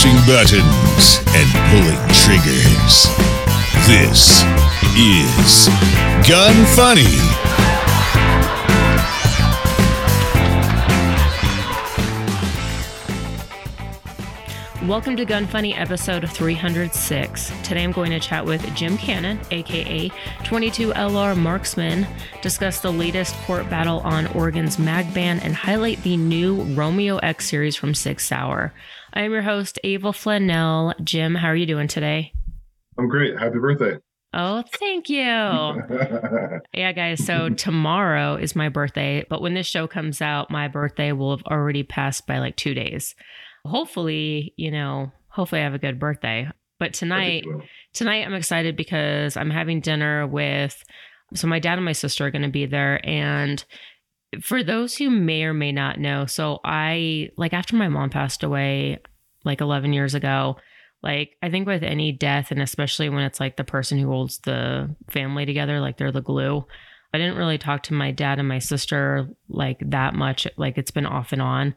pushing buttons and pulling triggers. This is Gun Funny. Welcome to Gun Funny episode 306. Today I'm going to chat with Jim Cannon, aka 22LR Marksman, discuss the latest court battle on Oregon's mag ban, and highlight the new Romeo X series from Sig Sauer. I am your host, Ava Flanell. Jim, how are you doing today? I'm great. Happy birthday. Oh, thank you. yeah, guys. So tomorrow is my birthday, but when this show comes out, my birthday will have already passed by like two days hopefully, you know, hopefully I have a good birthday. But tonight, tonight I'm excited because I'm having dinner with so my dad and my sister are going to be there and for those who may or may not know, so I like after my mom passed away like 11 years ago, like I think with any death and especially when it's like the person who holds the family together, like they're the glue. I didn't really talk to my dad and my sister like that much. Like it's been off and on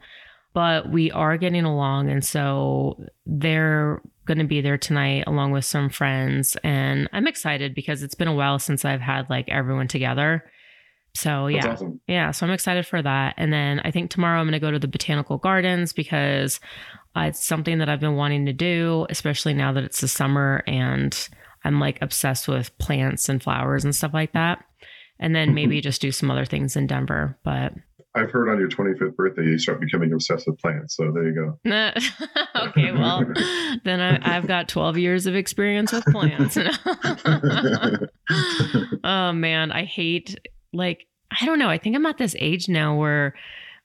but we are getting along. And so they're going to be there tonight along with some friends. And I'm excited because it's been a while since I've had like everyone together. So yeah. Awesome. Yeah. So I'm excited for that. And then I think tomorrow I'm going to go to the botanical gardens because uh, it's something that I've been wanting to do, especially now that it's the summer and I'm like obsessed with plants and flowers and stuff like that. And then maybe just do some other things in Denver. But I've heard on your 25th birthday you start becoming obsessed with plants. So there you go. okay, well, then I, have got 12 years of experience with plants. oh man, I hate like I don't know. I think I'm at this age now where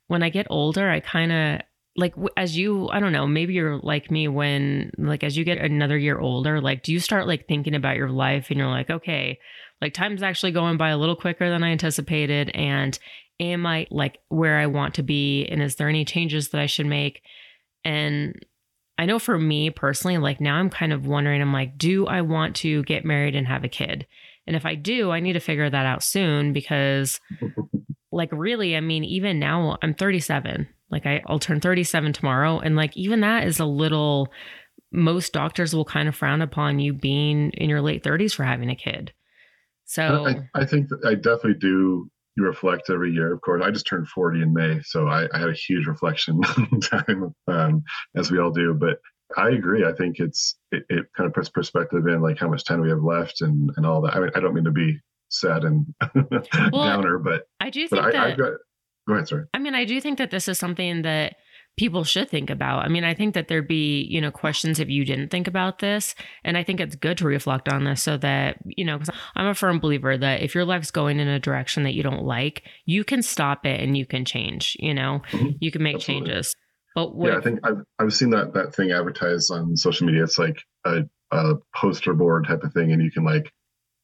when I get older, I kind of like as you I don't know, maybe you're like me when like as you get another year older, like do you start like thinking about your life and you're like, okay, like time's actually going by a little quicker than I anticipated and am I like where I want to be? And is there any changes that I should make? And I know for me personally, like now I'm kind of wondering, I'm like, do I want to get married and have a kid? And if I do, I need to figure that out soon because, like, really, I mean, even now I'm 37. Like, I, I'll turn 37 tomorrow. And, like, even that is a little, most doctors will kind of frown upon you being in your late 30s for having a kid. So I, I think I definitely do reflect every year. Of course, I just turned 40 in May, so I, I had a huge reflection time, um, as we all do. But I agree. I think it's it, it, kind of puts perspective in like how much time we have left and and all that. I mean, I don't mean to be sad and well, downer, but I do think that. I, got, go ahead, sorry. I mean, I do think that this is something that people should think about. I mean, I think that there'd be, you know, questions if you didn't think about this. And I think it's good to reflect on this so that, you know, because I'm a firm believer that if your life's going in a direction that you don't like, you can stop it and you can change, you know, mm-hmm. you can make Absolutely. changes. But with, yeah, I think I've, I've seen that, that thing advertised on social media. It's like a, a poster board type of thing. And you can like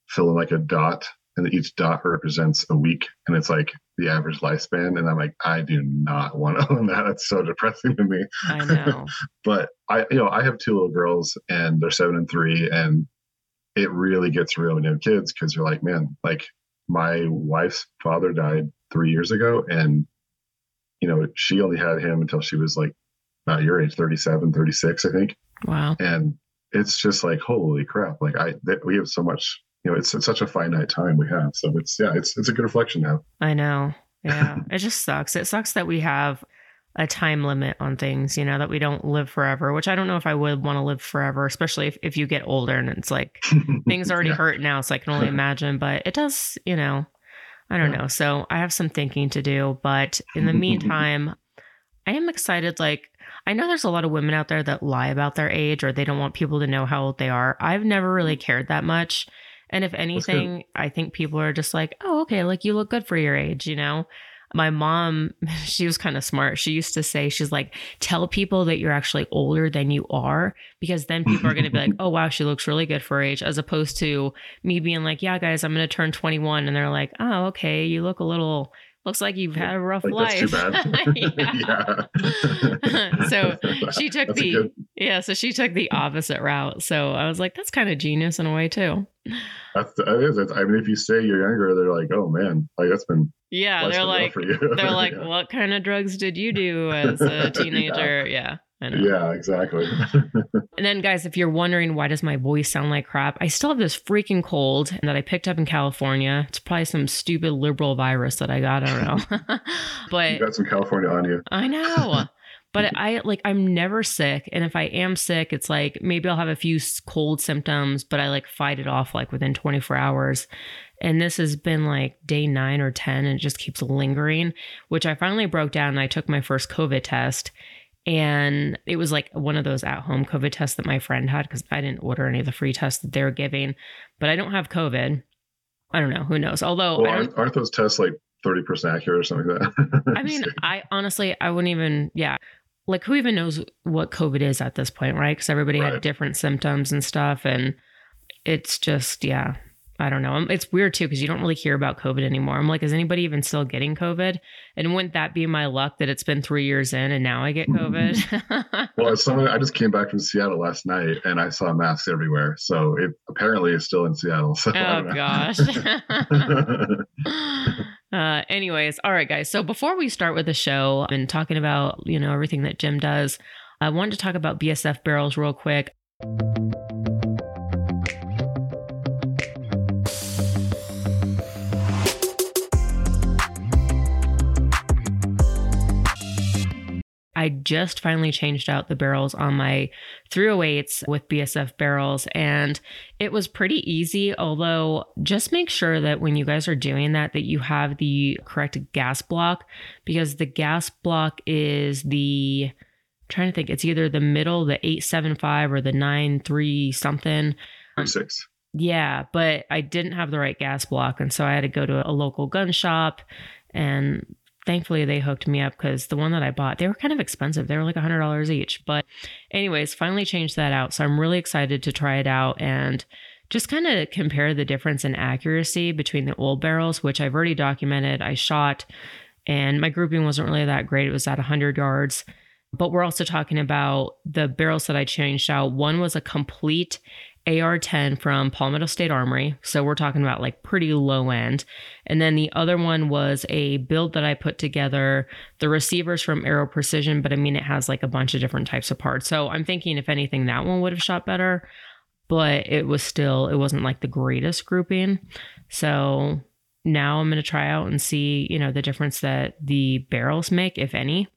fill in like a dot and each dot represents a week and it's like the average lifespan and i'm like i do not want to own that that's so depressing to me i know but i you know i have two little girls and they're seven and three and it really gets real when you have kids because you're like man like my wife's father died three years ago and you know she only had him until she was like about your age 37 36 i think wow and it's just like holy crap like i th- we have so much you know, it's, it's such a finite time we have. So it's, yeah, it's, it's a good reflection now. I know. Yeah. it just sucks. It sucks that we have a time limit on things, you know, that we don't live forever, which I don't know if I would want to live forever, especially if, if you get older and it's like things already yeah. hurt now. So I can only imagine, but it does, you know, I don't know. So I have some thinking to do, but in the meantime, I am excited. Like, I know there's a lot of women out there that lie about their age or they don't want people to know how old they are. I've never really mm-hmm. cared that much. And if anything, I think people are just like, oh, okay, like you look good for your age, you know? My mom, she was kind of smart. She used to say, she's like, tell people that you're actually older than you are, because then people are going to be like, oh, wow, she looks really good for her age, as opposed to me being like, yeah, guys, I'm going to turn 21. And they're like, oh, okay, you look a little looks like you've had a rough like life. yeah. so she took that's the good... yeah, so she took the opposite route. So I was like, that's kind of genius in a way too. That's that is. I mean, if you say you're younger, they're like, oh man, like that's been yeah. They're like they're like, yeah. what kind of drugs did you do as a teenager? yeah. yeah. Yeah, exactly. and then, guys, if you're wondering why does my voice sound like crap, I still have this freaking cold that I picked up in California. It's probably some stupid liberal virus that I got. I don't know. but you got some California on you. I know. But I like I'm never sick, and if I am sick, it's like maybe I'll have a few cold symptoms, but I like fight it off like within 24 hours. And this has been like day nine or 10, and it just keeps lingering, which I finally broke down. And I took my first COVID test, and it was like one of those at home COVID tests that my friend had because I didn't order any of the free tests that they were giving. But I don't have COVID. I don't know. Who knows? Although, well, aren't, aren't those tests like 30% accurate or something like that? I mean, I honestly, I wouldn't even, yeah. Like, who even knows what COVID is at this point, right? Because everybody right. had different symptoms and stuff. And it's just, yeah, I don't know. It's weird too because you don't really hear about COVID anymore. I'm like, is anybody even still getting COVID? And wouldn't that be my luck that it's been three years in and now I get COVID? well, as someone, I just came back from Seattle last night and I saw masks everywhere. So it apparently is still in Seattle. So oh gosh. uh, anyways, all right, guys. So before we start with the show and talking about you know everything that Jim does, I wanted to talk about BSF barrels real quick. I just finally changed out the barrels on my 308s with BSF barrels, and it was pretty easy. Although, just make sure that when you guys are doing that, that you have the correct gas block because the gas block is the I'm trying to think, it's either the middle, the 875 or the 93 something. Six. Yeah, but I didn't have the right gas block. And so I had to go to a local gun shop and thankfully they hooked me up because the one that I bought, they were kind of expensive. They were like $100 each. But, anyways, finally changed that out. So I'm really excited to try it out and just kind of compare the difference in accuracy between the old barrels, which I've already documented. I shot and my grouping wasn't really that great. It was at 100 yards. But we're also talking about the barrels that I changed out. One was a complete AR 10 from Palmetto State Armory. So we're talking about like pretty low end. And then the other one was a build that I put together. The receivers from Aero Precision, but I mean, it has like a bunch of different types of parts. So I'm thinking, if anything, that one would have shot better, but it was still, it wasn't like the greatest grouping. So now I'm going to try out and see, you know, the difference that the barrels make, if any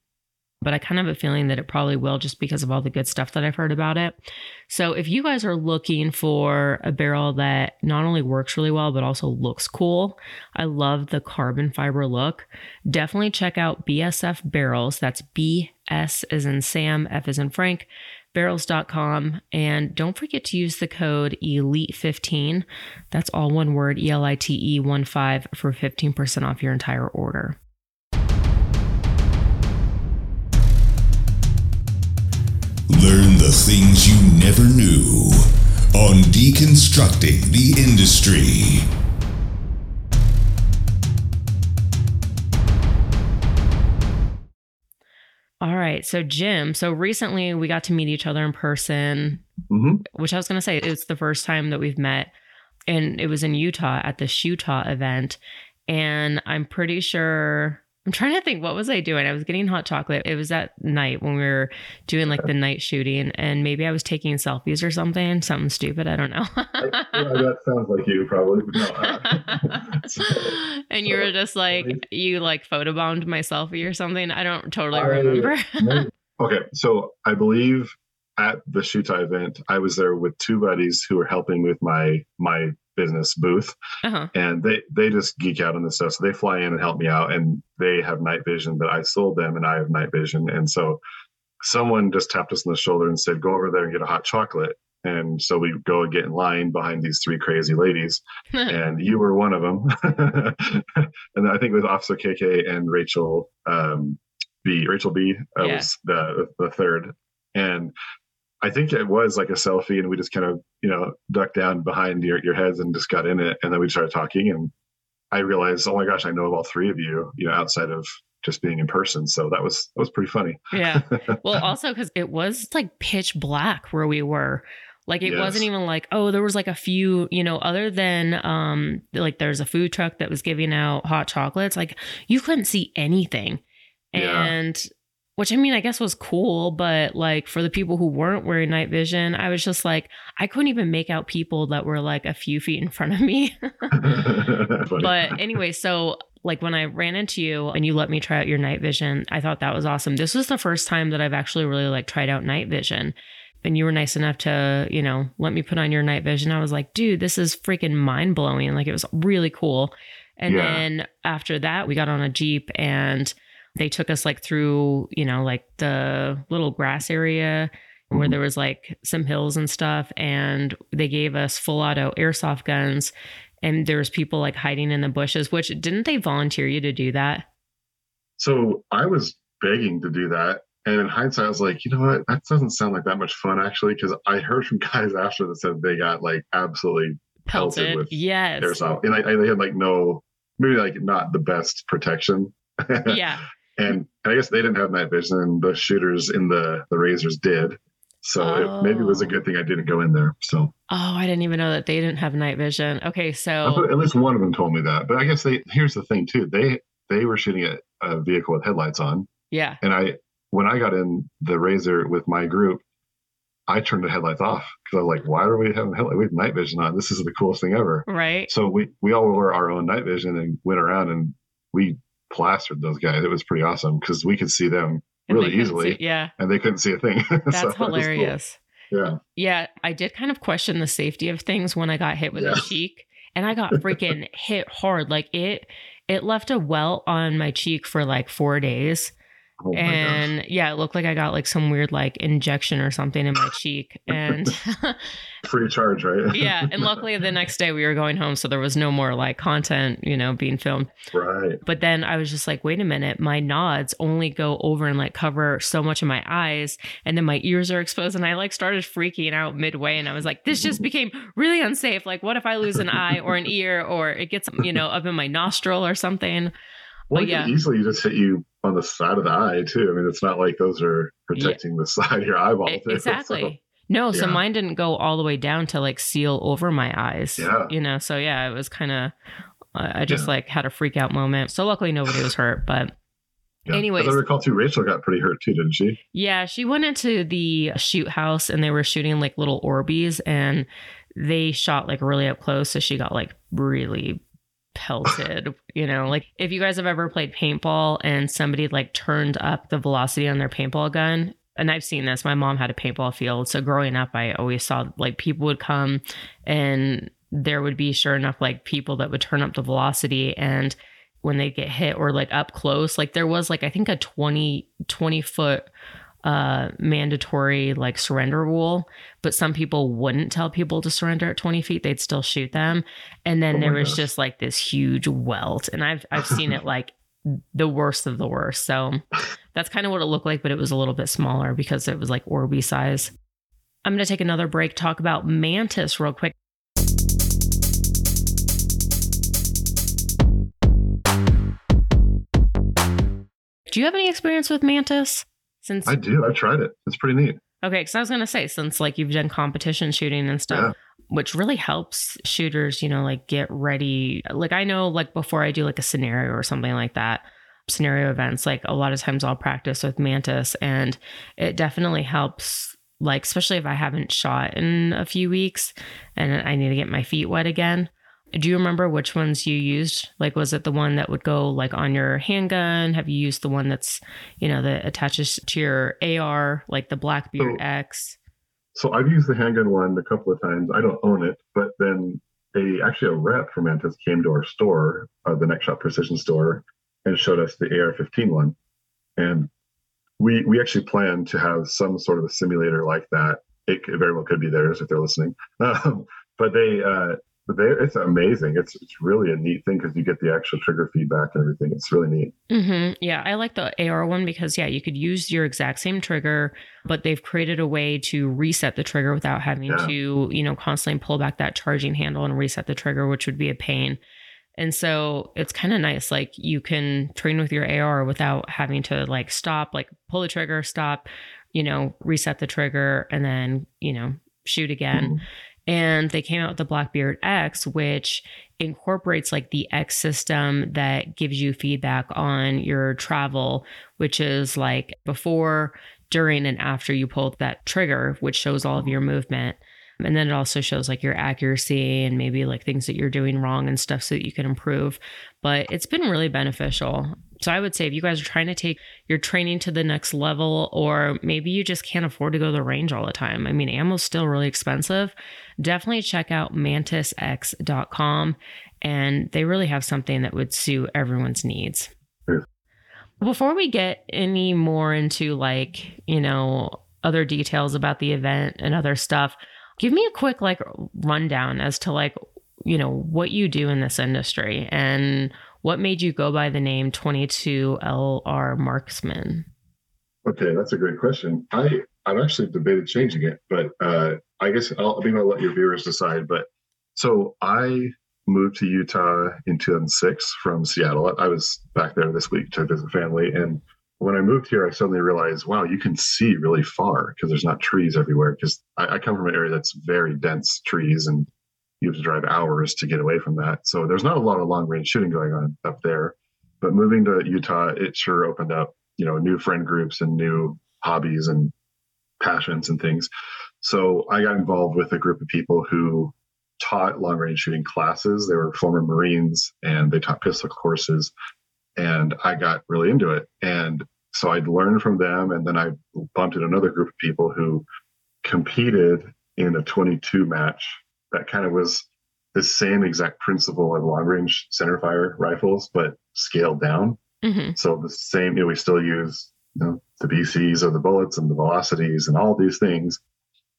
but I kind of have a feeling that it probably will just because of all the good stuff that I've heard about it. So if you guys are looking for a barrel that not only works really well, but also looks cool, I love the carbon fiber look. Definitely check out BSF Barrels. That's B S as in Sam, F as in Frank, barrels.com. And don't forget to use the code ELITE15. That's all one word, E L I T E 1 5 for 15% off your entire order. Learn the things you never knew on Deconstructing the Industry. All right. So, Jim, so recently we got to meet each other in person, mm-hmm. which I was going to say it's the first time that we've met. And it was in Utah at the Utah event. And I'm pretty sure I'm trying to think what was I doing? I was getting hot chocolate. It was at night when we were doing like the night shooting and maybe I was taking selfies or something, something stupid, I don't know. yeah, that sounds like you probably. No, so, and you were just like you like photobombed my selfie or something. I don't totally I, remember. okay, so I believe at the Shootah event, I was there with two buddies who were helping with my my business booth, uh-huh. and they they just geek out on this stuff. So they fly in and help me out, and they have night vision, but I sold them, and I have night vision, and so someone just tapped us on the shoulder and said, "Go over there and get a hot chocolate." And so we go and get in line behind these three crazy ladies, and you were one of them. and I think it was Officer KK and Rachel um, B. Rachel B. Uh, yeah. was the the third, and I think it was like a selfie, and we just kind of, you know, ducked down behind your, your heads and just got in it. And then we started talking, and I realized, oh my gosh, I know all three of you, you know, outside of just being in person. So that was that was pretty funny. Yeah. Well, also because it was like pitch black where we were. Like it yes. wasn't even like, oh, there was like a few, you know, other than um like there's a food truck that was giving out hot chocolates. Like you couldn't see anything. Yeah. And which I mean, I guess was cool, but like for the people who weren't wearing night vision, I was just like, I couldn't even make out people that were like a few feet in front of me. but anyway, so like when I ran into you and you let me try out your night vision, I thought that was awesome. This was the first time that I've actually really like tried out night vision. And you were nice enough to, you know, let me put on your night vision. I was like, dude, this is freaking mind blowing. Like it was really cool. And yeah. then after that, we got on a Jeep and they took us like through, you know, like the little grass area where mm-hmm. there was like some hills and stuff and they gave us full auto airsoft guns and there was people like hiding in the bushes which didn't they volunteer you to do that? So i was begging to do that and in hindsight i was like you know what? That doesn't sound like that much fun actually because i heard from guys after that said they got like absolutely pelted, pelted with yes. airsoft and I, I, they had like no maybe like not the best protection. Yeah and I guess they didn't have night vision, and the shooters in the the razors did. So oh. it maybe it was a oh. good thing I didn't go in there. So oh, I didn't even know that they didn't have night vision. Okay, so at least one of them told me that. But I guess they here's the thing too. They they were shooting at a vehicle with headlights on. Yeah. And I when I got in the razor with my group, I turned the headlights off because I was like, why are we having headlight? We have night vision on. This is the coolest thing ever. Right. So we we all wore our own night vision and went around and we plastered those guys. It was pretty awesome because we could see them really easily. See, yeah. And they couldn't see a thing. That's so hilarious. Cool. Yeah. Yeah. I did kind of question the safety of things when I got hit with yeah. a cheek and I got freaking hit hard. Like it, it left a welt on my cheek for like four days. Oh and yeah, it looked like I got like some weird like injection or something in my cheek. And free charge, right? yeah. And luckily the next day we were going home. So there was no more like content, you know, being filmed. Right. But then I was just like, wait a minute, my nods only go over and like cover so much of my eyes. And then my ears are exposed. And I like started freaking out midway. And I was like, this just became really unsafe. Like, what if I lose an eye or an ear or it gets, you know, up in my nostril or something? Well, but yeah. easily just hit you on the side of the eye too. I mean, it's not like those are protecting yeah. the side of your eyeball. Too, exactly. So, no, yeah. so mine didn't go all the way down to like seal over my eyes. Yeah. You know, so yeah, it was kind of. I just yeah. like had a freak out moment. So luckily nobody was hurt, but. Yeah. Anyways, As I recall too, Rachel got pretty hurt too, didn't she? Yeah, she went into the shoot house and they were shooting like little Orbeez and they shot like really up close. So she got like really pelted, you know, like if you guys have ever played paintball and somebody like turned up the velocity on their paintball gun, and I've seen this, my mom had a paintball field. So growing up, I always saw like people would come and there would be sure enough like people that would turn up the velocity and when they get hit or like up close, like there was like I think a 20 20 foot uh, mandatory like surrender rule, but some people wouldn't tell people to surrender at 20 feet. They'd still shoot them. And then oh there was gosh. just like this huge welt. And I've I've seen it like the worst of the worst. So that's kind of what it looked like, but it was a little bit smaller because it was like Orby size. I'm going to take another break, talk about Mantis real quick. Do you have any experience with Mantis? Since I do, I've tried it. It's pretty neat. Okay, because I was gonna say since like you've done competition shooting and stuff, yeah. which really helps shooters, you know, like get ready. Like I know, like before I do like a scenario or something like that, scenario events, like a lot of times I'll practice with Mantis, and it definitely helps. Like especially if I haven't shot in a few weeks and I need to get my feet wet again. Do you remember which ones you used? Like, was it the one that would go like on your handgun? Have you used the one that's, you know, that attaches to your AR, like the Blackbeard so, X? So I've used the handgun one a couple of times. I don't own it, but then a actually a rep from Mantis came to our store, uh, the Next Shot Precision store, and showed us the AR-15 one, and we we actually plan to have some sort of a simulator like that. It, it very well could be theirs if they're listening. Um, but they uh, it's amazing. It's it's really a neat thing because you get the actual trigger feedback and everything. It's really neat. Mm-hmm. Yeah, I like the AR one because yeah, you could use your exact same trigger, but they've created a way to reset the trigger without having yeah. to you know constantly pull back that charging handle and reset the trigger, which would be a pain. And so it's kind of nice. Like you can train with your AR without having to like stop, like pull the trigger, stop, you know, reset the trigger, and then you know shoot again. Mm-hmm And they came out with the Blackbeard X, which incorporates like the X system that gives you feedback on your travel, which is like before, during, and after you pull that trigger, which shows all of your movement. And then it also shows like your accuracy and maybe like things that you're doing wrong and stuff so that you can improve. But it's been really beneficial. So I would say if you guys are trying to take your training to the next level, or maybe you just can't afford to go to the range all the time. I mean, ammo's still really expensive. Definitely check out mantisx.com and they really have something that would suit everyone's needs. Before we get any more into like, you know, other details about the event and other stuff, give me a quick like rundown as to like, you know, what you do in this industry and what made you go by the name 22 LR Marksman? Okay, that's a great question. I I've actually debated changing it, but uh, I guess I'll, I I'll let your viewers decide. But so I moved to Utah in 2006 from Seattle. I was back there this week to visit family. And when I moved here, I suddenly realized, wow, you can see really far because there's not trees everywhere. Because I, I, come from an area that's very dense trees and you have to drive hours to get away from that. So there's not a lot of long range shooting going on up there. But moving to Utah, it sure opened up, you know, new friend groups and new hobbies and passions and things. So I got involved with a group of people who taught long range shooting classes. They were former Marines and they taught pistol courses. And I got really into it. And so I'd learned from them. And then I bumped into another group of people who competed in a 22 match that kind of was the same exact principle of long range centerfire rifles, but scaled down. Mm-hmm. So the same, you know, we still use you know, the BCs of the bullets and the velocities and all these things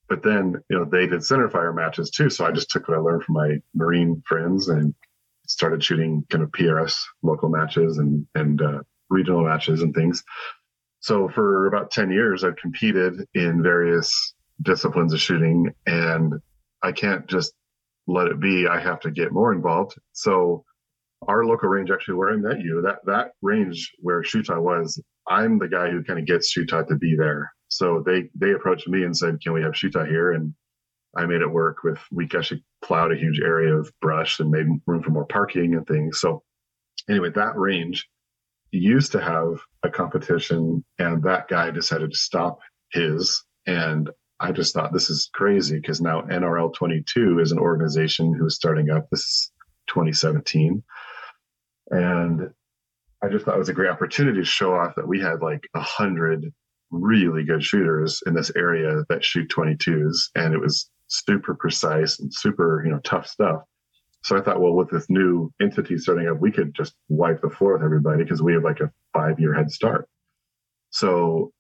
but then you know they did center fire matches too so i just took what i learned from my marine friends and started shooting kind of prs local matches and and uh, regional matches and things so for about 10 years i've competed in various disciplines of shooting and i can't just let it be i have to get more involved so our local range actually where i met you that that range where Shootah was i'm the guy who kind of gets Shootah to be there so they they approached me and said, "Can we have Shootah here?" And I made it work with we actually plowed a huge area of brush and made room for more parking and things. So anyway, that range used to have a competition, and that guy decided to stop his. And I just thought this is crazy because now NRL 22 is an organization who's starting up. This is 2017, and I just thought it was a great opportunity to show off that we had like a hundred really good shooters in this area that shoot 22s and it was super precise and super you know tough stuff so i thought well with this new entity starting up we could just wipe the floor with everybody because we have like a five year head start so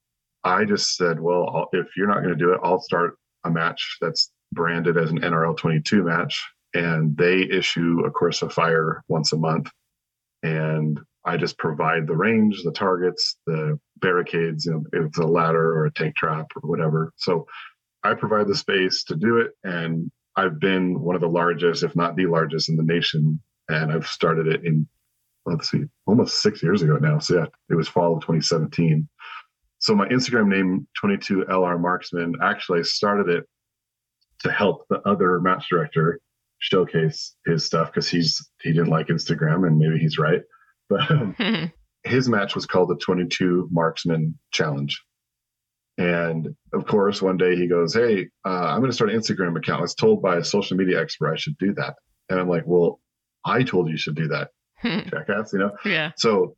i just said well I'll, if you're not going to do it i'll start a match that's branded as an nrl 22 match and they issue a course of fire once a month and I just provide the range, the targets, the barricades, you know, if it's a ladder or a tank trap or whatever. So I provide the space to do it. And I've been one of the largest, if not the largest in the nation. And I've started it in, let's see, almost six years ago now. So yeah, it was fall of 2017. So my Instagram name, 22LR Marksman, actually started it to help the other match director showcase his stuff because he's he didn't like Instagram and maybe he's right. But um, his match was called the 22 Marksman Challenge. And of course, one day he goes, Hey, uh, I'm going to start an Instagram account. I was told by a social media expert I should do that. And I'm like, Well, I told you you should do that, jackass, you know? Yeah. So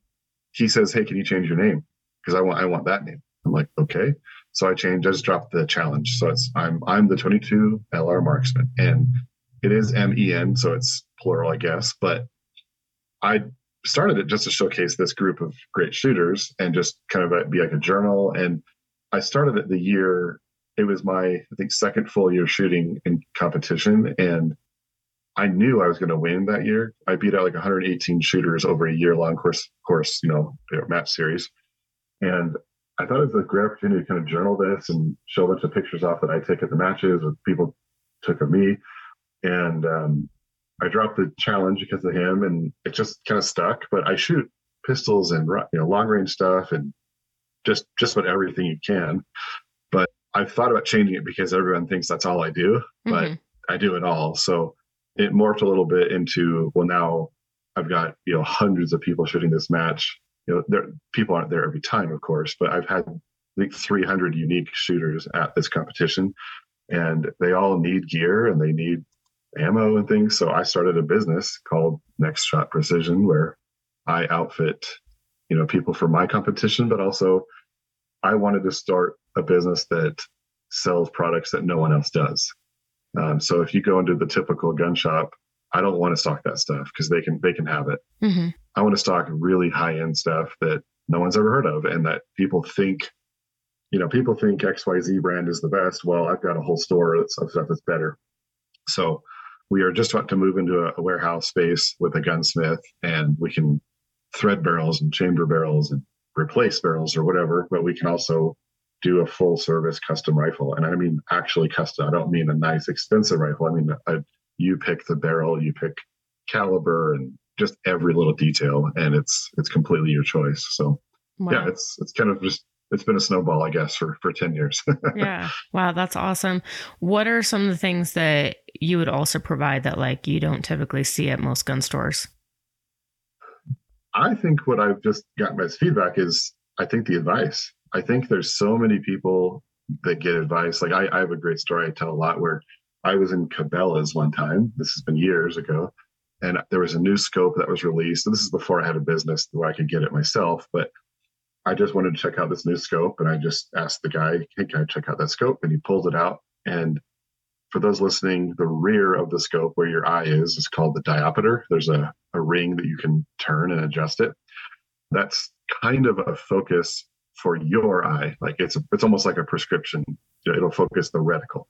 he says, Hey, can you change your name? Because I want I want that name. I'm like, okay. So I changed, I just dropped the challenge. So it's I'm I'm the 22 LR marksman. And it is M E N, so it's plural, I guess. But I started it just to showcase this group of great shooters and just kind of be like a journal. And I started it the year it was my I think second full year shooting in competition, and I knew I was going to win that year. I beat out like 118 shooters over a year long course course you know match series, and I thought it was a great opportunity to kind of journal this and show a bunch of pictures off that I take at the matches or people took of me, and um, I dropped the challenge because of him, and it just kind of stuck. But I shoot pistols and you know long range stuff and just just about everything you can. But I've thought about changing it because everyone thinks that's all I do. But mm-hmm. I do it all. So it morphed a little bit into well now I've got you know hundreds of people shooting this match. You know, there people aren't there every time, of course, but I've had like 300 unique shooters at this competition, and they all need gear and they need ammo and things. So I started a business called Next Shot Precision, where I outfit you know people for my competition, but also I wanted to start a business that sells products that no one else does. Um, so if you go into the typical gun shop, I don't want to stock that stuff because they can they can have it. Mm-hmm. I want to stock really high end stuff that no one's ever heard of and that people think, you know, people think XYZ brand is the best. Well, I've got a whole store of stuff that's better. So we are just about to move into a, a warehouse space with a gunsmith and we can thread barrels and chamber barrels and replace barrels or whatever, but we can also do a full service custom rifle. And I mean actually custom. I don't mean a nice expensive rifle. I mean a, you pick the barrel, you pick caliber, and just every little detail, and it's it's completely your choice. So wow. yeah, it's it's kind of just it's been a snowball, I guess, for for ten years. yeah, wow, that's awesome. What are some of the things that you would also provide that like you don't typically see at most gun stores? I think what I've just gotten as feedback is I think the advice. I think there's so many people that get advice. Like I, I have a great story I tell a lot where I was in Cabela's one time. This has been years ago. And there was a new scope that was released. And this is before I had a business where I could get it myself. But I just wanted to check out this new scope. And I just asked the guy, hey, can I check out that scope? And he pulled it out. And for those listening, the rear of the scope where your eye is is called the diopter. There's a, a ring that you can turn and adjust it. That's kind of a focus for your eye. Like it's a, it's almost like a prescription. It'll focus the reticle.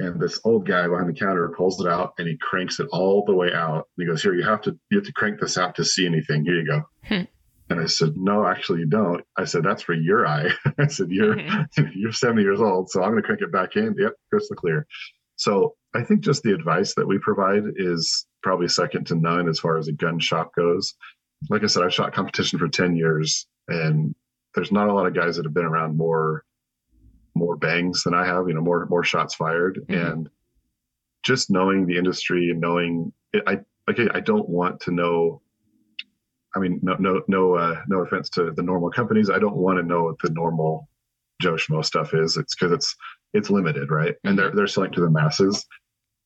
And this old guy behind the counter pulls it out and he cranks it all the way out. And he goes, "Here, you have to you have to crank this out to see anything. Here you go." Hmm. And I said, "No, actually, you don't." I said, "That's for your eye." I said, "You're mm-hmm. you're 70 years old, so I'm going to crank it back in. Yep, crystal clear." So I think just the advice that we provide is probably second to none as far as a gun shop goes. Like I said, I've shot competition for 10 years, and there's not a lot of guys that have been around more more bangs than I have, you know, more more shots fired, mm-hmm. and just knowing the industry and knowing it, I okay, I don't want to know. I mean, no, no, no, uh, no offense to the normal companies. I don't want to know what the normal Joe Schmo stuff is. It's because it's it's limited, right? And they're mm-hmm. they're selling to the masses.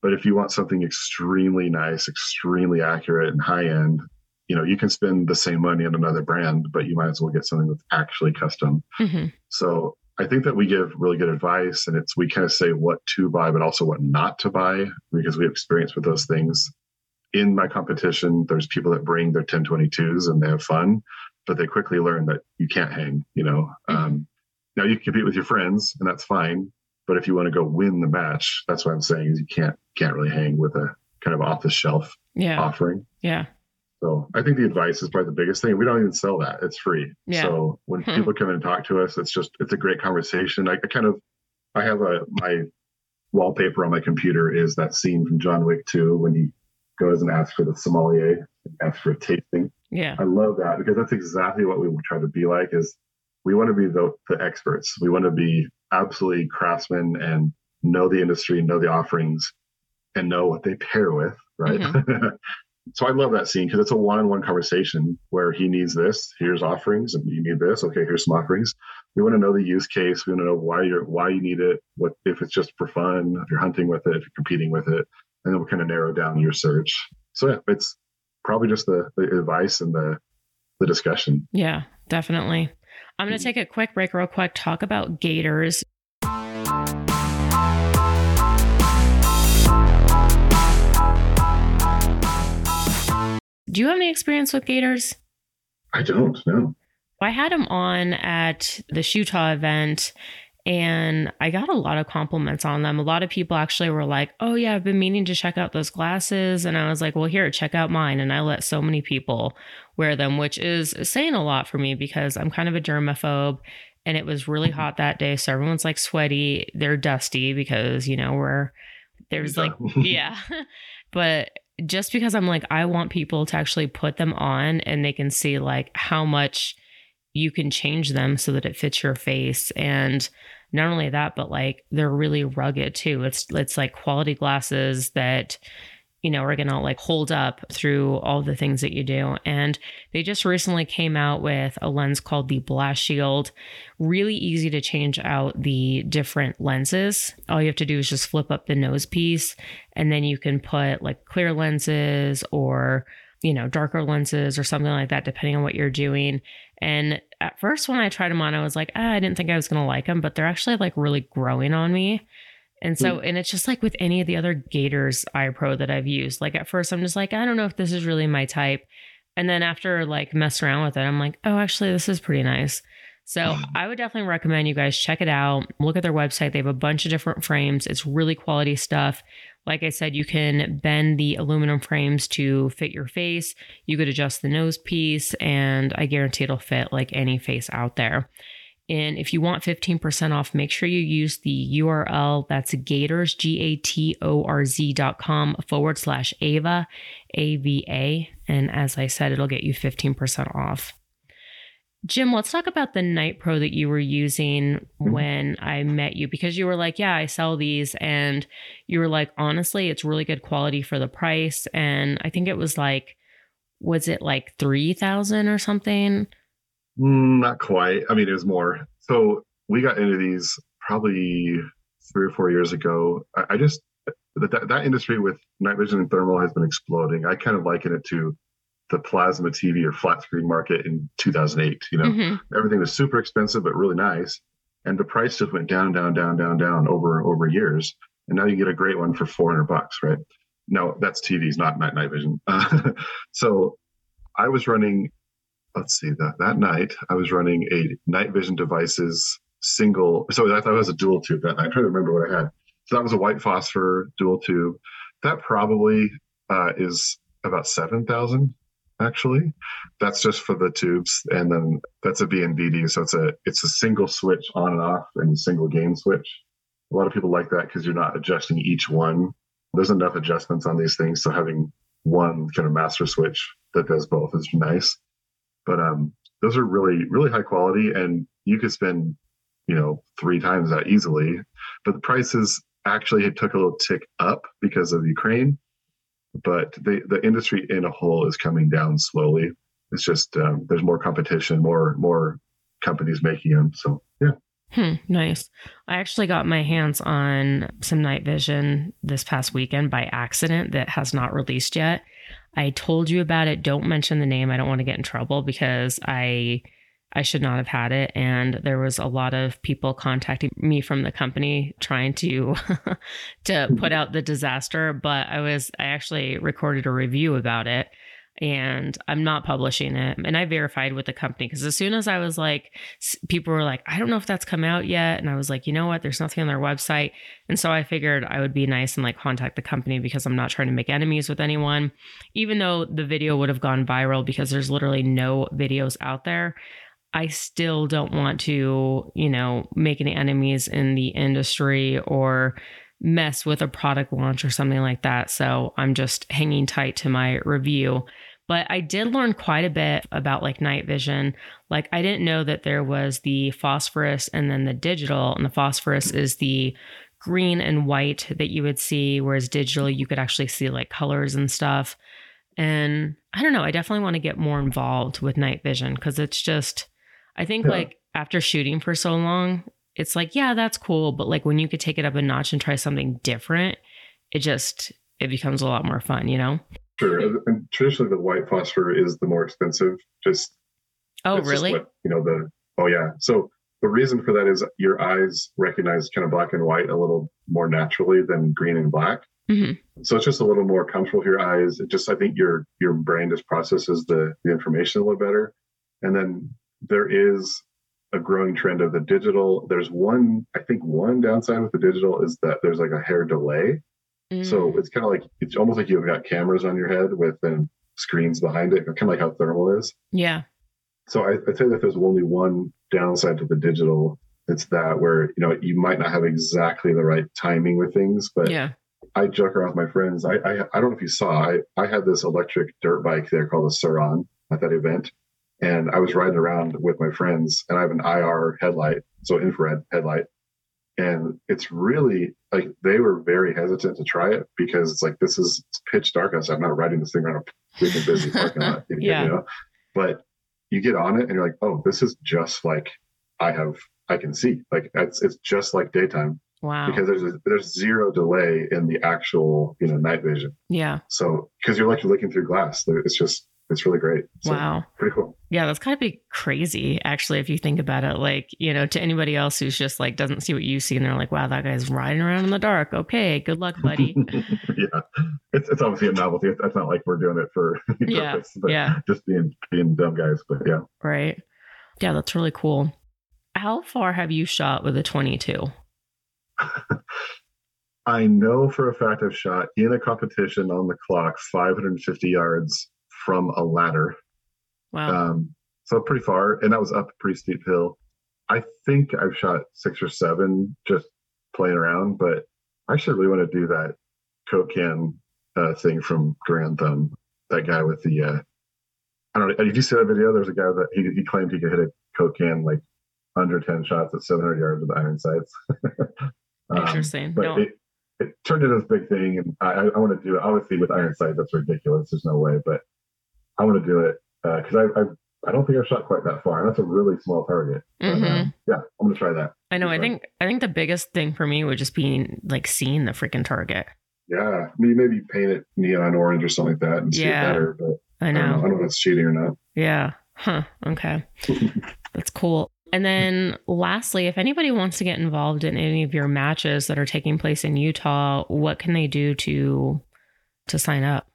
But if you want something extremely nice, extremely accurate, and high end, you know, you can spend the same money on another brand, but you might as well get something that's actually custom. Mm-hmm. So I think that we give really good advice and it's we kind of say what to buy, but also what not to buy because we have experience with those things. In my competition, there's people that bring their 1022s and they have fun, but they quickly learn that you can't hang, you know. Mm-hmm. Um, now you can compete with your friends and that's fine. But if you want to go win the match, that's what I'm saying is you can't can't really hang with a kind of off the shelf yeah. offering. Yeah. So I think the advice is probably the biggest thing. We don't even sell that; it's free. Yeah. So when hmm. people come in and talk to us, it's just it's a great conversation. I, I, kind of I have a my wallpaper on my computer is that scene from John Wick 2 when he goes and asks for the sommelier, asks for a tasting. Yeah, I love that because that's exactly what we try to be like. Is we want to be the the experts. We want to be absolutely craftsmen and know the industry, know the offerings, and know what they pair with. Right. Mm-hmm. so I love that scene because it's a one-on-one conversation where he needs this, here's offerings, and you need this. Okay, here's some offerings. We want to know the use case. We want to know why you're why you need it. What if it's just for fun? If you're hunting with it, if you're competing with it, and then we'll kind of narrow down your search. So yeah, it's probably just the, the advice and the the discussion. Yeah, definitely. I'm going to mm-hmm. take a quick break, real quick. Talk about Gatorz. Do you have any experience with Gatorz? I don't know. I had him on at the Shootah event and I got a lot of compliments on them. A lot of people actually were like, Oh, yeah, I've been meaning to check out those glasses. And I was like, Well, here, check out mine. And I let so many people wear them, which is saying a lot for me because I'm kind of a germaphobe and it was really mm-hmm. hot that day. So everyone's like sweaty. They're dusty because, you know, we're there's like, yeah. but just because I'm like, I want people to actually put them on and they can see like how much you can change them so that it fits your face. And not only that but like they're really rugged too. It's it's like quality glasses that you know are to like hold up through all the things that you do. And they just recently came out with a lens called the blast shield. Really easy to change out the different lenses. All you have to do is just flip up the nose piece and then you can put like clear lenses or you know, darker lenses or something like that, depending on what you're doing. And at first, when I tried them on, I was like, ah, I didn't think I was going to like them, but they're actually like really growing on me. And so, mm. and it's just like with any of the other Gatorz Eye Pro that I've used. Like at first, I'm just like, I don't know if this is really my type. And then after like messing around with it, I'm like, oh, actually, this is pretty nice. So I would definitely recommend you guys check it out. Look at their website. They have a bunch of different frames. It's really quality stuff. Like I said, you can bend the aluminum frames to fit your face. You could adjust the nose piece, and I guarantee it'll fit like any face out there. And if you want 15% off, make sure you use the URL that's gatorz, G A T O R Z dot com forward slash AVA, A V A. And as I said, it'll get you 15% off. Jim, let's talk about the Night Pro that you were using mm-hmm. when I met you because you were like, Yeah, I sell these. And you were like, Honestly, it's really good quality for the price. And I think it was like, was it like 3000 or something? Mm, not quite. I mean, it was more. So we got into these probably three or four years ago. I, I just, that, that industry with night vision and thermal has been exploding. I kind of liken it to the plasma TV or flat screen market in 2008. You know, mm-hmm. everything was super expensive but really nice, and the price just went down, down, down, down, down over over years. And now you get a great one for 400 bucks, right? No, that's TVs, not night night vision. Uh, so I was running. Let's see that that night I was running a night vision devices single. So I thought it was a dual tube that night. I'm trying to remember what I had. So that was a white phosphor dual tube. That probably uh, is about seven thousand actually. That's just for the tubes, and then that's a BNVD. So it's a it's a single switch on and off and single gain switch. A lot of people like that because you're not adjusting each one. There's enough adjustments on these things, so having one kind of master switch that does both is nice. But um, those are really really high quality, and you could spend you know three times that easily. But the prices actually took a little tick up because of Ukraine but the the industry in a whole is coming down slowly. It's just um, there's more competition, more more companies making them. So yeah. Hmm, nice. I actually got my hands on some night vision this past weekend by accident that has not released yet. I told you about it. Don't mention the name. I don't want to get in trouble because I I should not have had it. And there was a lot of people contacting me from the company trying to to put out the disaster. But I was I actually recorded a review about it and I'm not publishing it. And I verified with the company because as soon as I was like, people were like, I don't know if that's come out yet. And I was like, you know what? There's nothing on their website. And so I figured I would be nice and like contact the company because I'm not trying to make enemies with anyone, even though the video would have gone viral because there's literally no videos out there. I still don't want to, you know, make any enemies in the industry or mess with a product launch or something like that. So I'm just hanging tight to my review. But I did learn quite a bit about like night vision. Like I didn't know that there was the phosphorus and then the digital, and the phosphorus is the green and white that you would see, whereas digital you could actually see like colors and stuff. And I don't know, I definitely want to get more involved with night vision because it's just I think yeah. like after shooting for so long, it's like, yeah, that's cool. But like when you could take it up a notch and try something different, it just it becomes a lot more fun, you know? Sure. And traditionally the white phosphor is the more expensive. Just Oh really? What, you know, the oh yeah. So the reason for that is your eyes recognize kind of black and white a little more naturally than green and black. Mm-hmm. So it's just a little more comfortable for your eyes. It just I think your your brain just processes the the information a little better. And then there is a growing trend of the digital. There's one, I think, one downside with the digital is that there's like a hair delay. Mm. So it's kind of like it's almost like you've got cameras on your head with then screens behind it, kind of like how thermal is. Yeah. So I, I'd say that there's only one downside to the digital. It's that where you know you might not have exactly the right timing with things, but yeah. I joke around with my friends. I, I I don't know if you saw. I I had this electric dirt bike there called a Sur-Ron at that event, and I was riding around with my friends, and I have an IR headlight, so infrared headlight, and it's really like they were very hesitant to try it because it's like this is pitch dark outside. I'm not riding this thing around a freaking busy parking lot, yeah. you know. But you get on it, and you're like, oh, this is just like I have. I can see like it's it's just like daytime Wow. because there's a, there's zero delay in the actual you know night vision. yeah. So because you're like you're looking through glass, it's just it's really great. So, Wow. pretty cool. Yeah, that's kind gotta be crazy, actually, if you think about it. Like, you know, to anybody else who's just like doesn't see what you see and they're like, wow, that guy's riding around in the dark. Okay, good luck, buddy. yeah, it's it's obviously a novelty. It's, not like we're doing it for any Yeah, purpose, but yeah. just being being dumb guys. But yeah, right. Yeah, that's really cool. How far have you shot with a 22? I know for a fact I've shot in a competition on the clock 550 yards from a ladder. Wow. Um, so pretty far, and that was up a pretty steep hill. I think I've shot six or seven just playing around, but I actually really want to do that Coke can uh, thing from Grand Thumb. That guy with the, uh, I don't know. Did you see that video? There's a guy that he, he claimed he could hit a Coke can like under 10 shots at 700 yards with iron sights. Um, Interesting. But No. it, it turned into this big thing, and I, I, I want to do it. Obviously, with iron sights, that's ridiculous. There's no way, but I want to do it because I, I I don't think I've shot quite that far. And that's a really small target. But, Mhm. um, yeah, I'm gonna try that. I know. I Sure. think I think the biggest thing for me would just be like seeing the freaking target. Yeah, I mean, maybe paint it neon orange or something like that and see it better. But I I don't know. know. I don't know if it's cheating or not. Yeah. Huh. Okay. That's cool. And then lastly, if anybody wants to get involved in any of your matches that are taking place in Utah, what can they do to to sign up?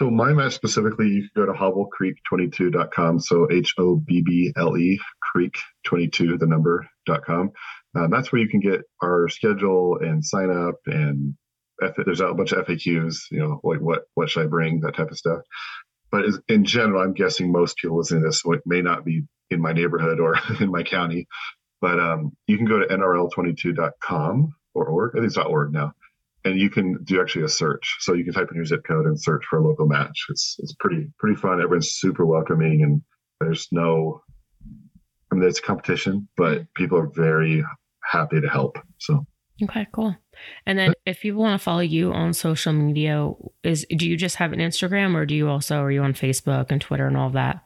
So my match specifically, you can go to hobblecreek22.com. So H O B B L E Creek 22, the number dot com. Um, that's where you can get our schedule and sign up and F- there's a bunch of FAQs, you know, like what what should I bring, that type of stuff. But as, in general, I'm guessing most people listening to this what may not be in my neighborhood or in my county, but um, you can go to nrl22.com or org. I think it's .org now and you can do actually a search. So you can type in your zip code and search for a local match. It's it's pretty pretty fun. Everyone's super welcoming, and there's no, I mean, there's competition, but people are very happy to help. So Okay, cool. And then if people want to follow you on social media, is do you just have an Instagram or do you also are you on Facebook and Twitter and all of that?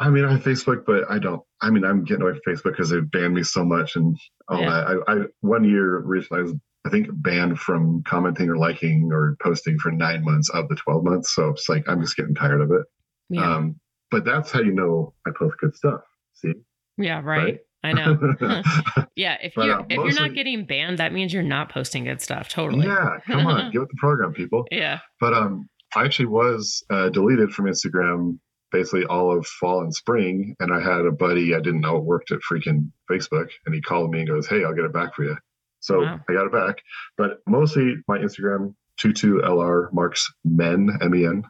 I mean, I have Facebook, but I don't. I mean, I'm getting away from Facebook because they banned me so much and all Yeah. that. I, I one year recently, I was I think banned from commenting or liking or posting for nine months of the 12 months. So it's like I'm just getting tired of it. Yeah. Um, but that's how you know I post good stuff. See, yeah, right. I know. yeah, if But, you're uh, if you're not getting banned, that means you're not posting good stuff. Totally. yeah, come on, get with the program, people. Yeah. But um, I actually was uh, deleted from Instagram basically all of fall and spring, and I had a buddy I didn't know worked at freaking Facebook, and he called me and goes, "Hey, I'll get it back for you." So Wow. I got it back, but mostly my Instagram 22LR marks men M E N.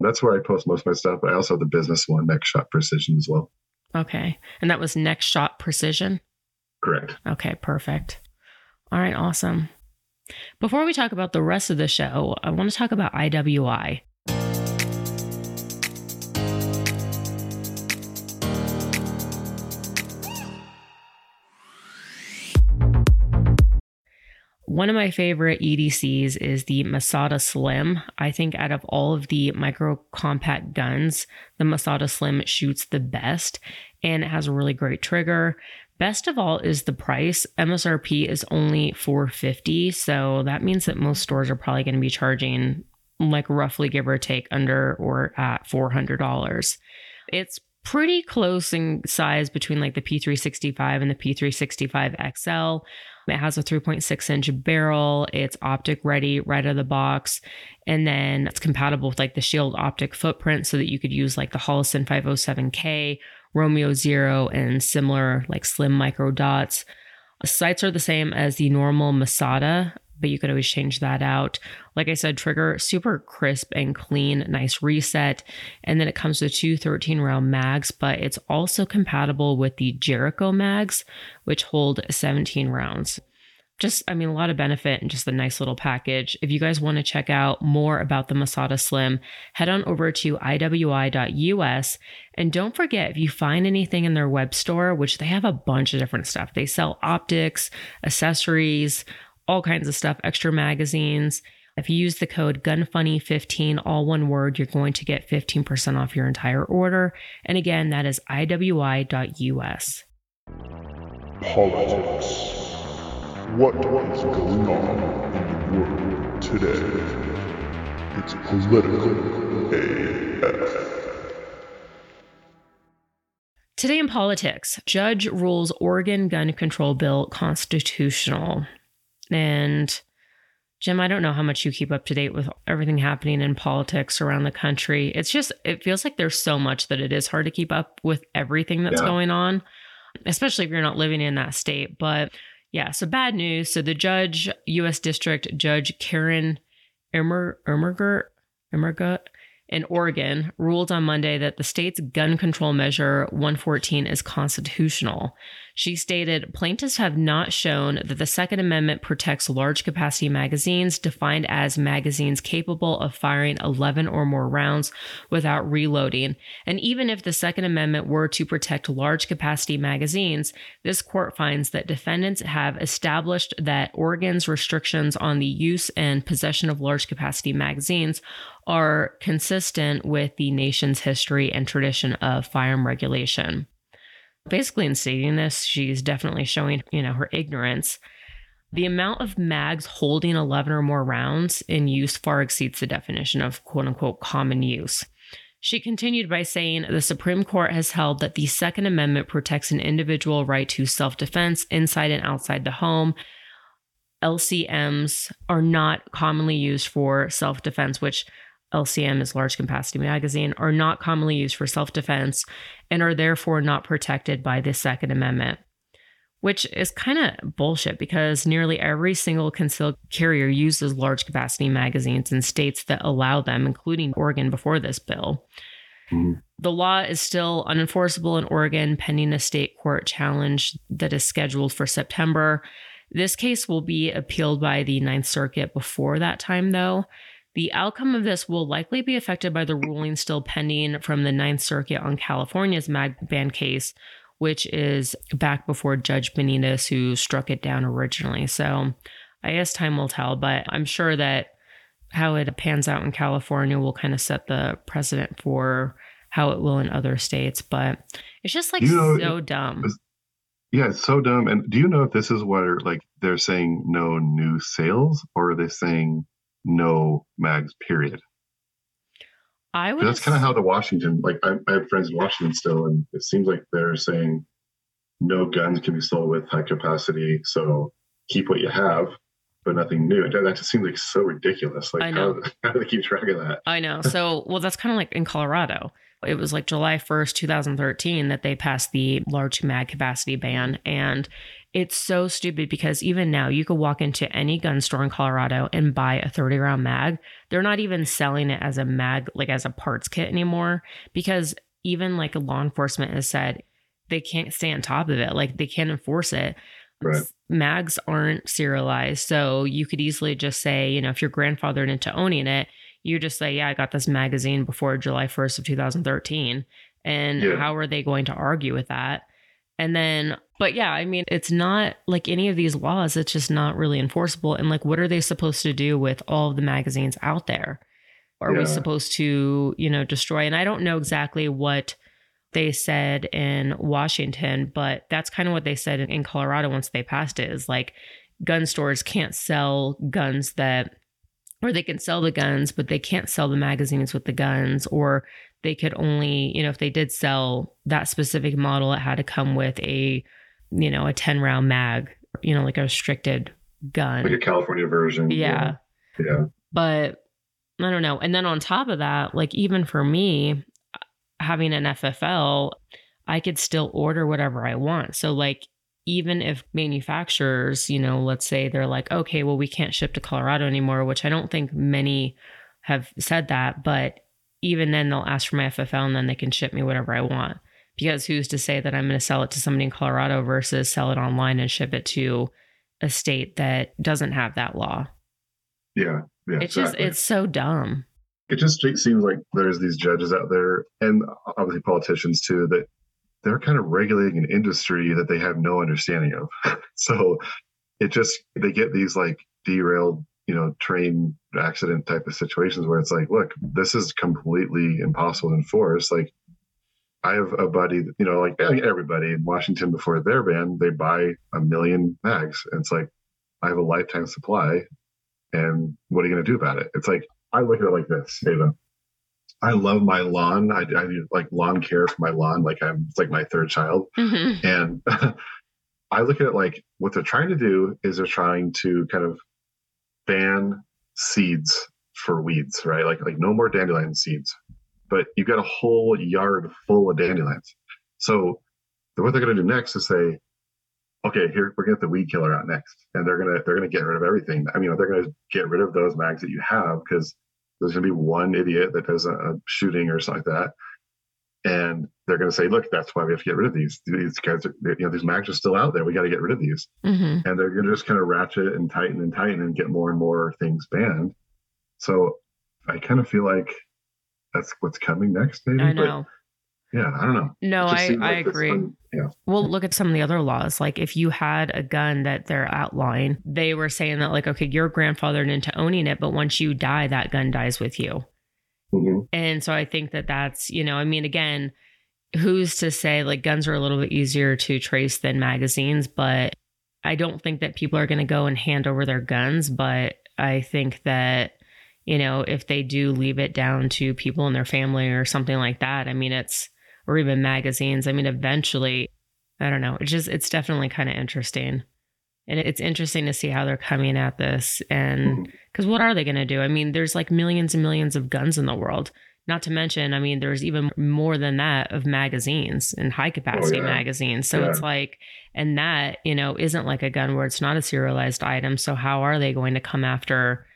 That's where I post most of my stuff. But I also have the business one, Next Shot Precision, as well. Okay. And that was next shot precision. Correct. Okay, perfect. All right, awesome. Before we talk about the rest of the show, I want to talk about IWI. One of my favorite EDCs is the Masada Slim. I think out of all of the micro compact guns, the Masada Slim shoots the best and it has a really great trigger. Best of all is the price. MSRP is only 450, so that means that most stores are probably going to be charging like roughly give or take under or at $400. It's pretty close in size between like the P365 and the P365 XL. It has a 3.6 inch barrel. It's optic ready right out of the box. And then it's compatible with like the Shield optic footprint so that you could use like the Holosun 507K, Romeo Zero, and similar like slim micro dots. Sights are the same as the normal Masada, but you could always change that out. Like I said, trigger super crisp and clean, nice reset. And then it comes with two 13 round mags, but it's also compatible with the Jericho mags, which hold 17 rounds. just, I mean, a lot of benefit and just a nice little package. If you guys want to check out more about the Masada Slim, head on over to iwi.us. And don't forget, if you find anything in their web store, which they have a bunch of different stuff, they sell optics, accessories, all kinds of stuff, extra magazines. If you use the code GUNFUNNY15, all one word, you're going to get 15% off your entire order. And again, that is iwi.us. Politics. What is going on in the world today? It's political AF. Today in politics, judge rules Oregon gun control bill constitutional. And Jim, I don't know how much you keep up to date with everything happening in politics around the country. It's just, it feels like there's so much that it is hard to keep up with everything that's Yeah. going on, especially if you're not living in that state. But yeah, so bad news. So the judge, U.S. District Judge Karen Emmer, Emmergert, Emmergut in Oregon ruled on Monday that the state's gun control measure 114 is constitutional. She stated plaintiffs have not shown that the Second Amendment protects large capacity magazines, defined as magazines capable of firing 11 or more rounds without reloading. And even if the Second Amendment were to protect large capacity magazines, this court finds that defendants have established that Oregon's restrictions on the use and possession of large capacity magazines are consistent with the nation's history and tradition of firearm regulation. Basically, in stating this, she's definitely showing, you know, her ignorance. The amount of mags holding 11 or more rounds in use far exceeds the definition of quote unquote common use. She continued by saying the Supreme Court has held that the Second Amendment protects an individual right to self defense inside and outside the home. LCMs are not commonly used for self defense, which LCM is large capacity magazine, are not commonly used for self defense and are therefore not protected by the Second Amendment, which is kind of bullshit because nearly every single concealed carrier uses large capacity magazines in states that allow them, including Oregon before this bill. Mhm. The law is still unenforceable in Oregon pending a state court challenge that is scheduled for September. This case will be appealed by the Ninth Circuit before that time, though. The outcome of this will likely be affected by the ruling still pending from the Ninth Circuit on California's mag ban case, which is back before Judge Benitez, who struck it down originally. So I guess time will tell, but I'm sure that how it pans out in California will kind of set the precedent for how it will in other states. But it's just like You know, so dumb. Yeah, it's so dumb. And do you know if this is what like they're saying no new sales or are they saying no mags period? I would that's kind of how the Washington like I, I have friends in Washington still, and it seems like they're saying no guns can be sold with high capacity, so keep what you have, but nothing new. That, that just seems like so ridiculous. Like I know. How, how do they keep track of that? I know. So, well, that's kind of like in Colorado. It was like July 1st, 2013, that they passed the large mag capacity ban. And it's so stupid because even now you could walk into any gun store in Colorado and buy a 30 round mag. They're not even selling it as a mag, like as a parts kit anymore, because even like law enforcement has said they can't stay on top of it. Like they can't enforce it. Right. Mags aren't serialized. So you could easily just say, you know, if you're grandfathered into owning it, you just say, yeah, I got this magazine before July 1st of 2013. And Yeah. how are they going to argue with that? And then, but yeah, I mean, it's not like any of these laws, it's just not really enforceable. And like, what are they supposed to do with all of the magazines out there? Are we supposed to, you know, destroy? And I don't know exactly what they said in Washington, but that's kind of what they said in- Colorado once they passed it is like gun stores can't sell guns that, or they can sell the guns, but they can't sell the magazines with the guns, or they could only, you know, if they did sell that specific model, it had to come with a, you know, a 10 round mag, you know, like a restricted gun. Like a California version. yeah. Yeah. But I don't know. And then on top of that, like even for me, having an FFL, I could still order whatever I want. So like even if manufacturers, you know, let's say they're like, okay, well, we can't ship to Colorado anymore, which I don't think many have said that, but even then they'll ask for my FFL and then they can ship me whatever I want. Because who's to say that I'm going to sell it to somebody in Colorado versus sell it online and ship it to a state that doesn't have that law. Yeah, yeah. It's just it's so dumb. It just seems like there's these judges out there and obviously politicians too that they're kind of regulating an industry that they have no understanding of. So it just they get these like derailed you know train accident type of situations where it's like look this is completely impossible to enforce like i have a buddy you know like everybody in washington before their ban they buy a million mags. And it's like i have a lifetime supply and what are you going to do about it? It's like I look at it like this, Ava. I love my lawn. I, I do like lawn care for my lawn. Like I'm it's like my third child. Mhm. And I look at it like what they're trying to do is they're trying to kind of ban seeds for weeds, right? Like like no more dandelion seeds. But you've got a whole yard full of dandelions. So what they're gonna do next is say, okay, here we're gonna get the weed killer out next. And they're gonna they're gonna get rid of everything. I mean, they're gonna get rid of those mags that you have because there's going to be one idiot that does a, a shooting or something like that. And they're going to say look that's why we have to get rid of these. These guys are, you know these mags are still out there. We got to get rid of these. Mhm. and they're going to just kind of ratchet and tighten and tighten and get more and more things banned. So i kind of feel like that's what's coming next maybe I But, know. Yeah i don't know No, I, seems I agree. un- yeah Well, look at some of the other laws. Like if you had a gun that they're outlawing, they were saying that like, okay, you're grandfathered into owning it, but once you die, that gun dies with you. Mhm. And so I think that that's, you know, I mean, again, who's to say like guns are a little bit easier to trace than magazines, but I don't think that people are going to go and hand over their guns. But I think that, you know, if they do leave it down to people in their family or something like that, I mean, it's, or even magazines, I mean, eventually, I don't know. It's just, it's definitely kind of interesting. And it's interesting to see how they're coming at this. And mm-hmm. because what are they going to do? I mean, there's like millions and millions of guns in the world. Not to mention, I mean, there's even more than that of magazines and high oh, capacity yeah. magazines. So Yeah. it's like, and that, you know, isn't like a gun where it's not a serialized item. So how are they going to come after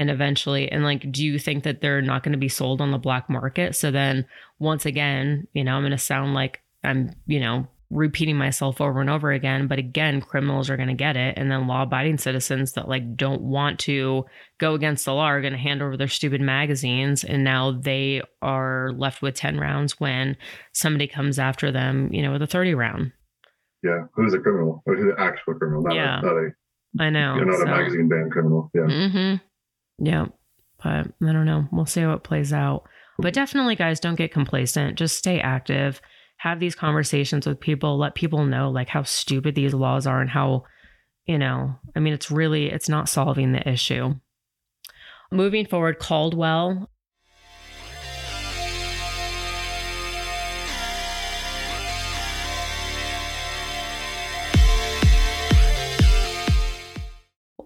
and eventually, and like, do you think that they're not going to be sold on the black market? So then once again, you know, I'm going to sound like I'm, you know, repeating myself over and over again. But again, criminals are going to get it. And then law abiding citizens that like don't want to go against the law are going to hand over their stupid magazines. And now they are left with 10 rounds when somebody comes after them, you know, with a 30 round. yeah who's a criminal or who's an actual criminal not Yeah. a, not a, I know. you're not so- a magazine ban criminal yeah Mm-hmm. Yeah. But I don't know. We'll see how it plays out. But definitely, guys, don't get complacent. Just stay active. Have these conversations with people. Let people know like how stupid these laws are and how, you know, I mean, it's really it's not solving the issue. Moving forward, Caldwell.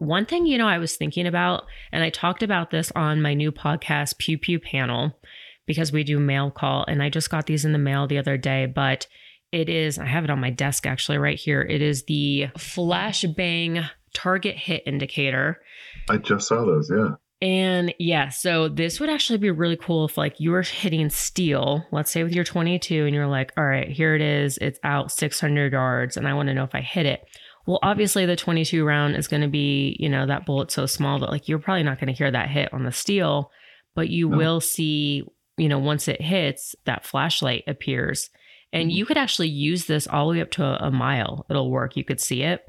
One thing, you know, I was thinking about, and I talked about this on my new podcast, Pew Pew Panel, because we do mail call, and I just got these in the mail the other day, but it is, I have it on my desk actually right here. It is the flashbang target hit indicator. i just saw those yeah And yeah, so this would actually be really cool if like you were hitting steel, let's say with your 22 and you're like, all right, here it is. It's out 600 yards and I want to know if I hit it. Well, obviously the 22 round is going to be, you know, that bullet so small that like you're probably not going to hear that hit on the steel, but you No. will see, you know, once it hits, that flashlight appears. And Mhm. you could actually use this all the way up to a, a mile. It'll work. You could see it.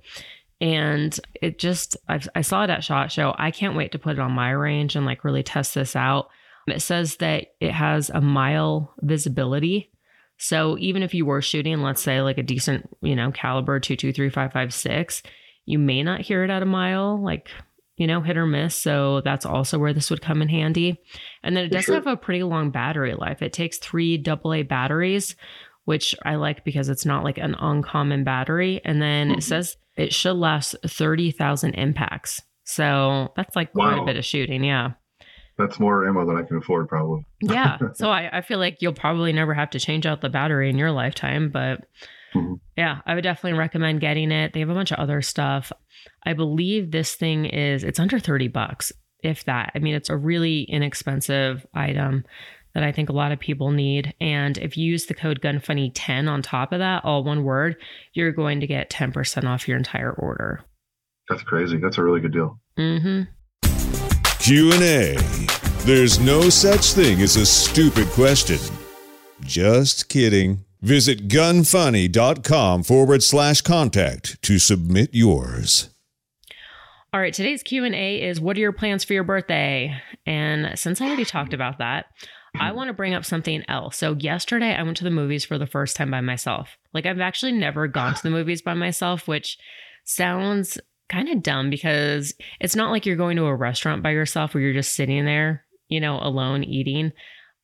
And it just, I've, I saw it at SHOT Show. I can't wait to put it on my range and like really test this out. It says that it has a mile visibility. So even if you were shooting, let's say like a decent, you know, caliber 223, you may not hear it at a mile, like, you know, hit or miss. So that's also where this would come in handy. And then it For does sure. have a pretty long battery life. It takes three AA batteries, which I like because it's not like an uncommon battery. And then Mhm. it says it should last 30,000 impacts. So that's like quite a bit of shooting. Yeah. That's more ammo than i can afford probably Yeah. so I, I feel like you'll probably never have to change out the battery in your lifetime. But Mhm. yeah, I would definitely recommend getting it. They have a bunch of other stuff. I believe this thing is, it's under 30 bucks, if that. I mean, it's a really inexpensive item that I think a lot of people need. And if you use the code GUNFUNNY10 on top of that, all one word, you're going to get 10% off your entire order. That's crazy. That's a really good deal. Mm-hmm. Q&A. There's no such thing as a stupid question. Just kidding. Visit gunfunny.com forward slash contact to submit yours. All right, today's Q&A is what are your plans for your birthday? And since I already talked about that, I want to bring up something else. So yesterday I went to the movies for the first time by myself. Like I've actually never gone to the movies by myself, which sounds kind of dumb because it's not like you're going to a restaurant by yourself where you're just sitting there, you know, alone eating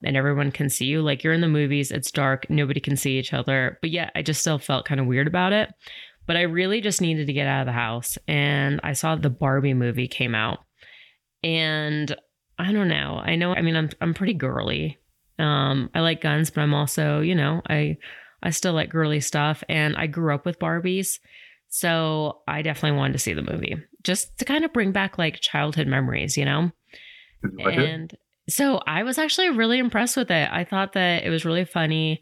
and everyone can see you. Like you're in the movies, it's dark, nobody can see each other. But yeah, I just still felt kind of weird about it. But I really just needed to get out of the house. And I saw the Barbie movie came out. And I don't know. I know I mean I'm I'm pretty girly. Um I like guns, but I'm also, you know, I I still like girly stuff and I grew up with Barbies. So I definitely wanted to see the movie just to kind of bring back like childhood memories, you know? Like it? and so I was actually really impressed with it. I thought that it was really funny.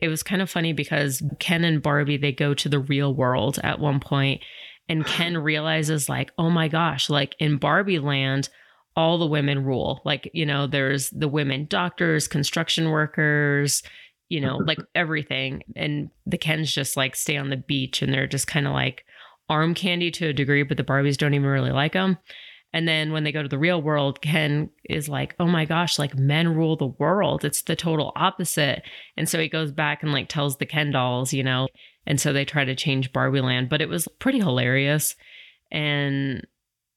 It was kind of funny because Ken and Barbie they go to the real world at one point and Ken realizes like, "Oh my gosh, like in Barbie land, all the women rule. Like, you know, there's the women doctors, construction workers, you know, like everything. And the Kens just like stay on the beach and they're just kind of like arm candy to a degree, but the Barbies don't even really like them. And then when they go to the real world, Ken is like, oh my gosh, like men rule the world. It's the total opposite. And so he goes back and like tells the Ken dolls, you know, and so they try to change Barbie land. But it was pretty hilarious. And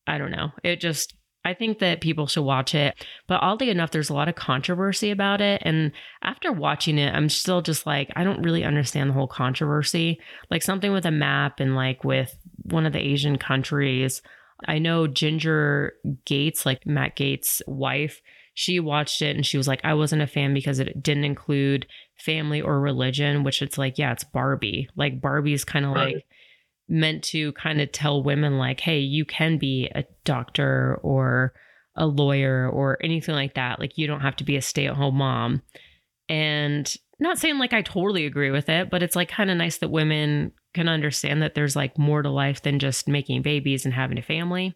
I don't know. It just, I think that people should watch it. But oddly enough, there's a lot of controversy about it. And after watching it, I'm still just like, I don't really understand the whole controversy. Like something with a map and like with one of the Asian countries. I know Ginger Gaetz, like Matt Gaetz' wife, she watched it and she was like, I wasn't a fan because it didn't include family or religion, which it's like, yeah, it's Barbie. Like Barbie's kind of Right. like meant to kind of tell women like, hey, you can be a doctor or a lawyer or anything like that. Like you don't have to be a stay-at-home mom. And not saying like I totally agree with it, but it's like kind of nice that women can understand that there's like more to life than just making babies and having a family.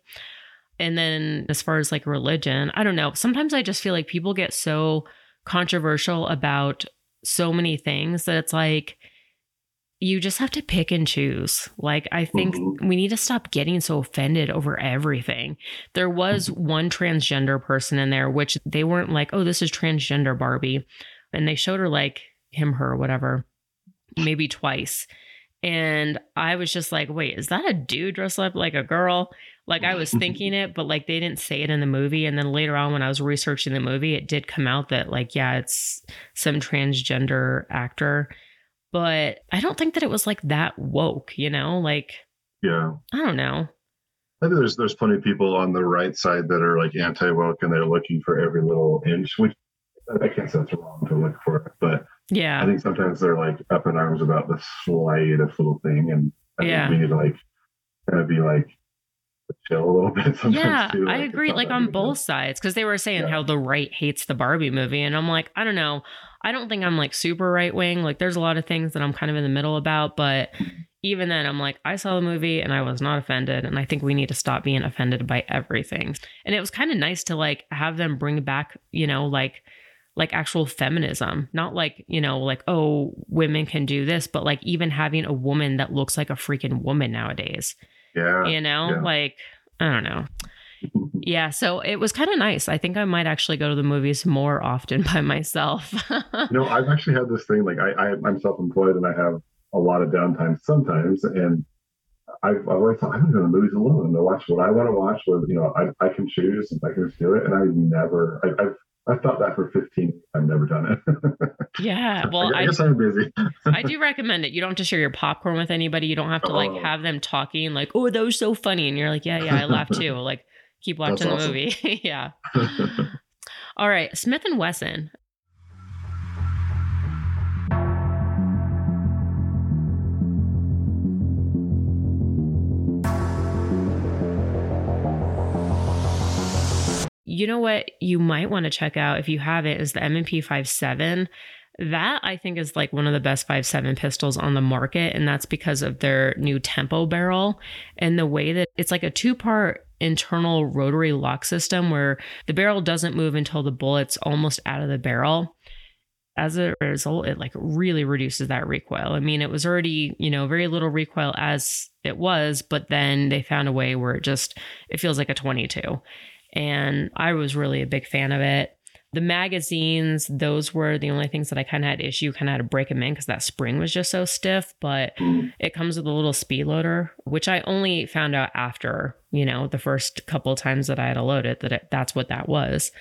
And then as far as like religion, I don't know. Sometimes I just feel like people get so controversial about so many things that it's like you just have to pick and choose. Like I think Mhm. we need to stop getting so offended over everything. There was one transgender person in there which they weren't like, "Oh, this is transgender Barbie." And they showed her like him her whatever maybe twice. And I was just like, "Wait, is that a dude dressed up like a girl?" Like I was thinking it, but like they didn't say it in the movie. And then later on, when I was researching the movie, it did come out that like, yeah, it's some transgender actor. But I don't think that it was like that woke, you know? Like, Yeah. I don't know. I think there's there's plenty of people on the right side that are like anti woke and they're looking for every little inch, which I can't say it's wrong to look for it, but yeah, I think sometimes they're like up in arms about the slightest little thing, and I Yeah. think we need to like kind of be like chill a little bit. Sometimes Yeah, too. I agree. Like on both sides, because they were saying Yeah. how the right hates the Barbie movie, and I'm like, I don't know. I don't think I'm like super right wing. Like, there's a lot of things that I'm kind of in the middle about, but even then, I'm like, I saw the movie and I was not offended, and I think we need to stop being offended by everything. And it was kind of nice to like have them bring back, you know, like like actual feminism not like you know like oh women can do this but like even having a woman that looks like a freaking woman nowadays Yeah. you know yeah. like i don't know yeah so it was kind of nice i think i might actually go to the movies more often by myself no, I've actually had this thing. Like I, I I'm self-employed and I have a lot of downtime sometimes, and I've, I've always thought I'm going to go to the movies alone to watch what I want to watch. Where you know I, I can choose and I can just do it, and I never. I, I've I've thought that for 15. I've never done it. yeah well I, I, guess I'm busy. I do recommend it you don't have to share your popcorn with anybody you don't have to like Oh. have them talking like oh that was so funny and you're like yeah yeah i laughed too like keep That's watching the awesome. movie yeah all right smith and wesson you know what you might want to check out if you have it is the M&P 57. That I think is like one of the best five seven pistols on the market, and that's because of their new tempo barrel and the way that it's like a two part internal rotary lock system where the barrel doesn't move until the bullet's almost out of the barrel. As a result, it like really reduces that recoil. I mean, it was already, you know, very little recoil as it was, but then they found a way where it just it feels like a 22. And I was really a big fan of it. The magazines, those were the only things that I kind of had issue, kind of had to break them in because that spring was just so stiff. But mm. it comes with a little speed loader, which I only found out after, you know, the first couple times that I had to load it, that it, that's what that was.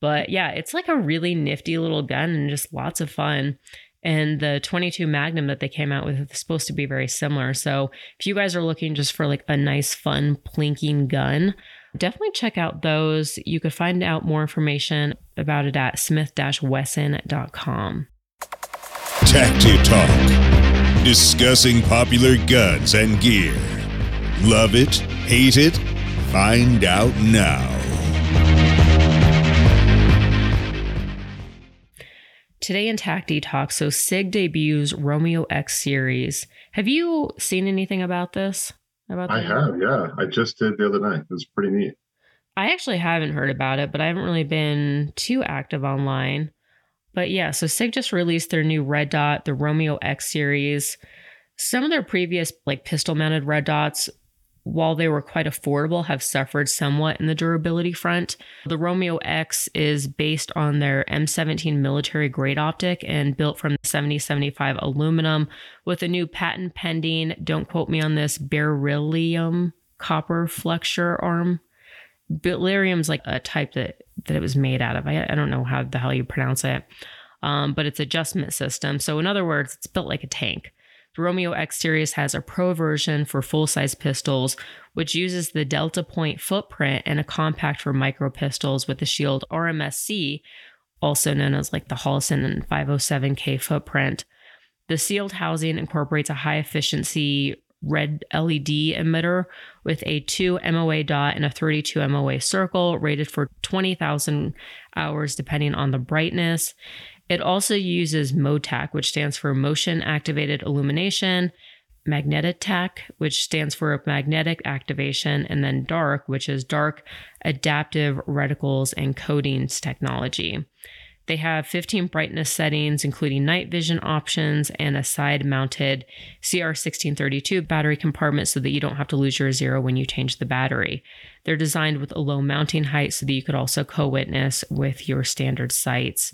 But yeah, it's like a really nifty little gun and just lots of fun. And the 22 Magnum that they came out with is supposed to be very similar. So if you guys are looking just for like a nice, fun, plinking gun, definitely check out those. You could find out more information about it at smith-wesson.com. Tacti Talk. Discussing popular guns and gear. Love it? Hate it? Find out now. Today in Tacti Talk, so SIG debuts Romeo X series. Have you seen anything about this? About I have, yeah. I just did the other night. It was pretty neat. I actually haven't heard about it, but I haven't really been too active online. But yeah, so SIG just released their new red dot, the Romeo X series. Some of their previous like pistol mounted red dots, while they were quite affordable, have suffered somewhat in the durability front. The Romeo X is based on their M17 military grade optic and built from 7075 aluminum with a new patent pending, don't quote me on this, beryllium copper flexure arm beryllium's like a type that that it was made out of. I, I don't know how the hell you pronounce it, um, but it's adjustment system. So in other words, it's built like a tank. The Romeo X series has a pro version for full size pistols, which uses the Delta Point footprint and a compact for micro pistols with the Shield RMSC, also known as like the and 507K footprint. The sealed housing incorporates a high efficiency red LED emitter with a 2 MOA dot and a 32 MOA circle rated for 20,000 hours depending on the brightness. It also uses MOTAC, which stands for Motion Activated Illumination, Magnetitech, which stands for Magnetic Activation, and then DARK, which is Dark Adaptive Reticles and Coatings Technology. They have 15 brightness settings, including night vision options and a side mounted CR1632 battery compartment so that you don't have to lose your zero when you change the battery. They're designed with a low mounting height so that you could also co witness with your standard sights.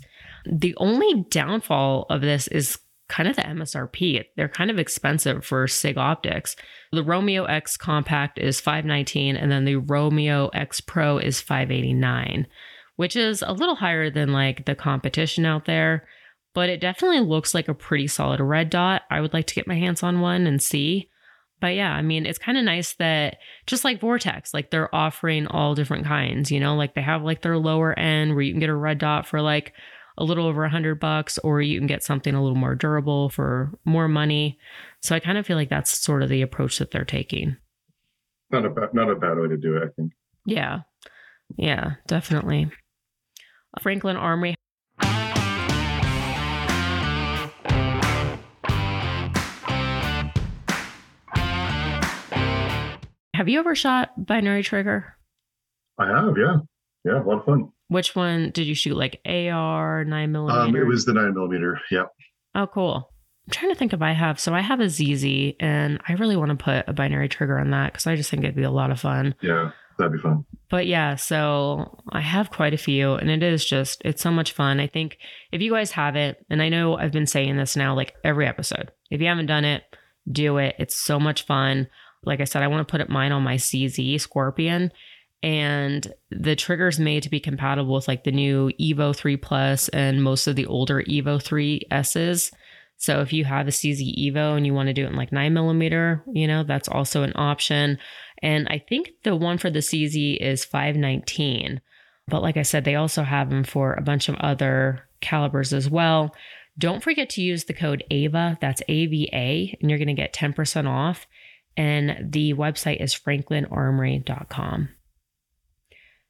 The only downfall of this is kind of the MSRP. They're kind of expensive for SIG optics. The Romeo X compact is 519 and then the Romeo X Pro is 589 which is a little higher than like the competition out there, but it definitely looks like a pretty solid red dot. I would like to get my hands on one and see. But yeah, I mean, it's kind of nice that just like Vortex, like they're offering all different kinds, you know, like they have like their lower end where you can get a red dot for like a little over a hundred bucks, or you can get something a little more durable for more money. So I kind of feel like that's sort of the approach that they're taking. Not a bad, not a bad way to do it, I think. Yeah. Yeah, definitely. Franklin Armory. Have you ever shot binary trigger? I have, yeah. Yeah, a lot of fun. Which one did you shoot? Like AR, nine millimeter? Um, it was the nine millimeter. Yeah. Oh, cool. I'm trying to think if I have. So I have a CZ, and I really want to put a binary trigger on that because I just think it'd be a lot of fun. Yeah, that'd be fun. But yeah, so I have quite a few, and it is just, it's so much fun. I think if you guys have it, and I know I've been saying this now like every episode, if you haven't done it, do it. It's so much fun. Like I said, I want to put it mine on my CZ Scorpion, and the trigger's made to be compatible with like the new Evo 3 Plus and most of the older Evo 3 S's. So if you have a CZ Evo and you want to do it in like nine millimeter, you know, that's also an option. And I think the one for the CZ is 519. But like I said, they also have them for a bunch of other calibers as well. Don't forget to use the code AVA, that's AVA, and you're going to get 10% off. And the website is franklinarmory.com.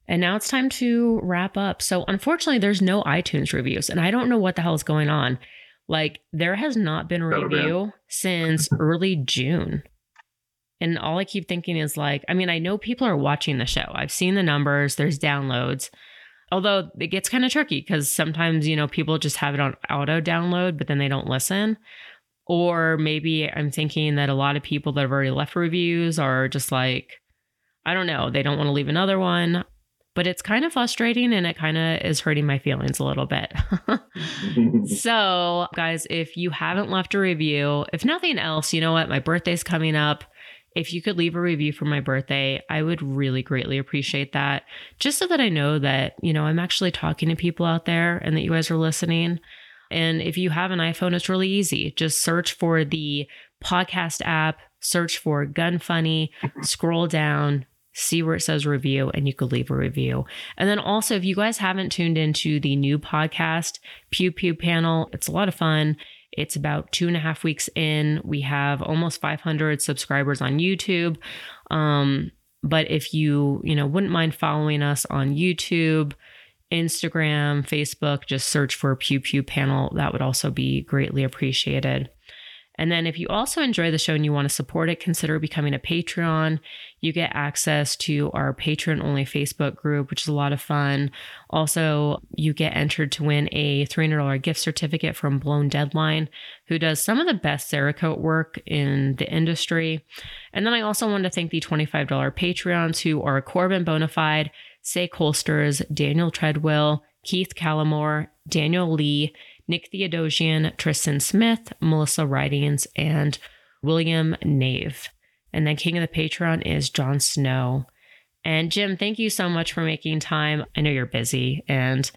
And now it's time to wrap up. So, unfortunately, there's no iTunes reviews, and I don't know what the hell is going on. Like, there has not been a review since early June. And all I keep thinking is like, I mean, I know people are watching the show. I've seen the numbers, there's downloads. Although it gets kind of tricky because sometimes, you know, people just have it on auto download, but then they don't listen. Or maybe I'm thinking that a lot of people that have already left reviews are just like, I don't know, they don't want to leave another one but it's kind of frustrating and it kind of is hurting my feelings a little bit. so, guys, if you haven't left a review, if nothing else, you know what? My birthday's coming up. If you could leave a review for my birthday, I would really greatly appreciate that. Just so that I know that, you know, I'm actually talking to people out there and that you guys are listening. And if you have an iPhone, it's really easy. Just search for the podcast app, search for Gun Funny, scroll down, see where it says review and you could leave a review. And then also, if you guys haven't tuned into the new podcast, Pew Pew Panel, it's a lot of fun. It's about two and a half weeks in. We have almost 500 subscribers on YouTube. Um, but if you, you know, wouldn't mind following us on YouTube, Instagram, Facebook, just search for Pew Pew Panel. That would also be greatly appreciated. And then if you also enjoy the show and you want to support it, consider becoming a Patreon. You get access to our Patreon only Facebook group, which is a lot of fun. Also, you get entered to win a $300 gift certificate from Blown Deadline, who does some of the best Cerakote work in the industry. And then I also want to thank the $25 Patreons who are Corbin Bonafide, Say Colsters, Daniel Treadwell, Keith Callamore, Daniel Lee, Nick Theodosian, Tristan Smith, Melissa Writings, and William Nave. And then King of the Patreon is Jon Snow. And Jim, thank you so much for making time. I know you're busy and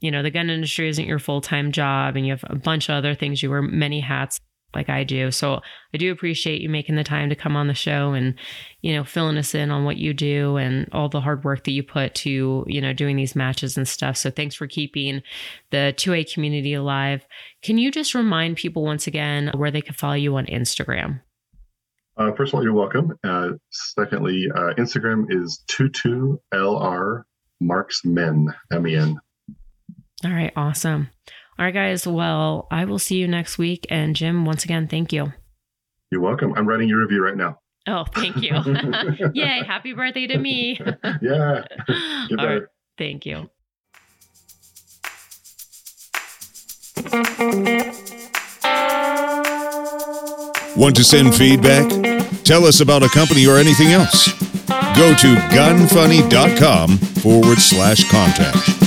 you know the gun industry isn't your full-time job and you have a bunch of other things you wear many hats like I do. So I do appreciate you making the time to come on the show and, you know, filling us in on what you do and all the hard work that you put to, you know, doing these matches and stuff. So thanks for keeping the 2A community alive. Can you just remind people once again where they can follow you on Instagram? Uh, first of all, you're welcome. Uh, secondly, uh, Instagram is 22LR Marksmen, M E N. All right, awesome. All right, guys. Well, I will see you next week. And Jim, once again, thank you. You're welcome. I'm writing your review right now. Oh, thank you. Yay. Happy birthday to me. yeah. All right. Thank you. Want to send feedback? Tell us about a company or anything else. Go to gunfunny.com forward slash contact.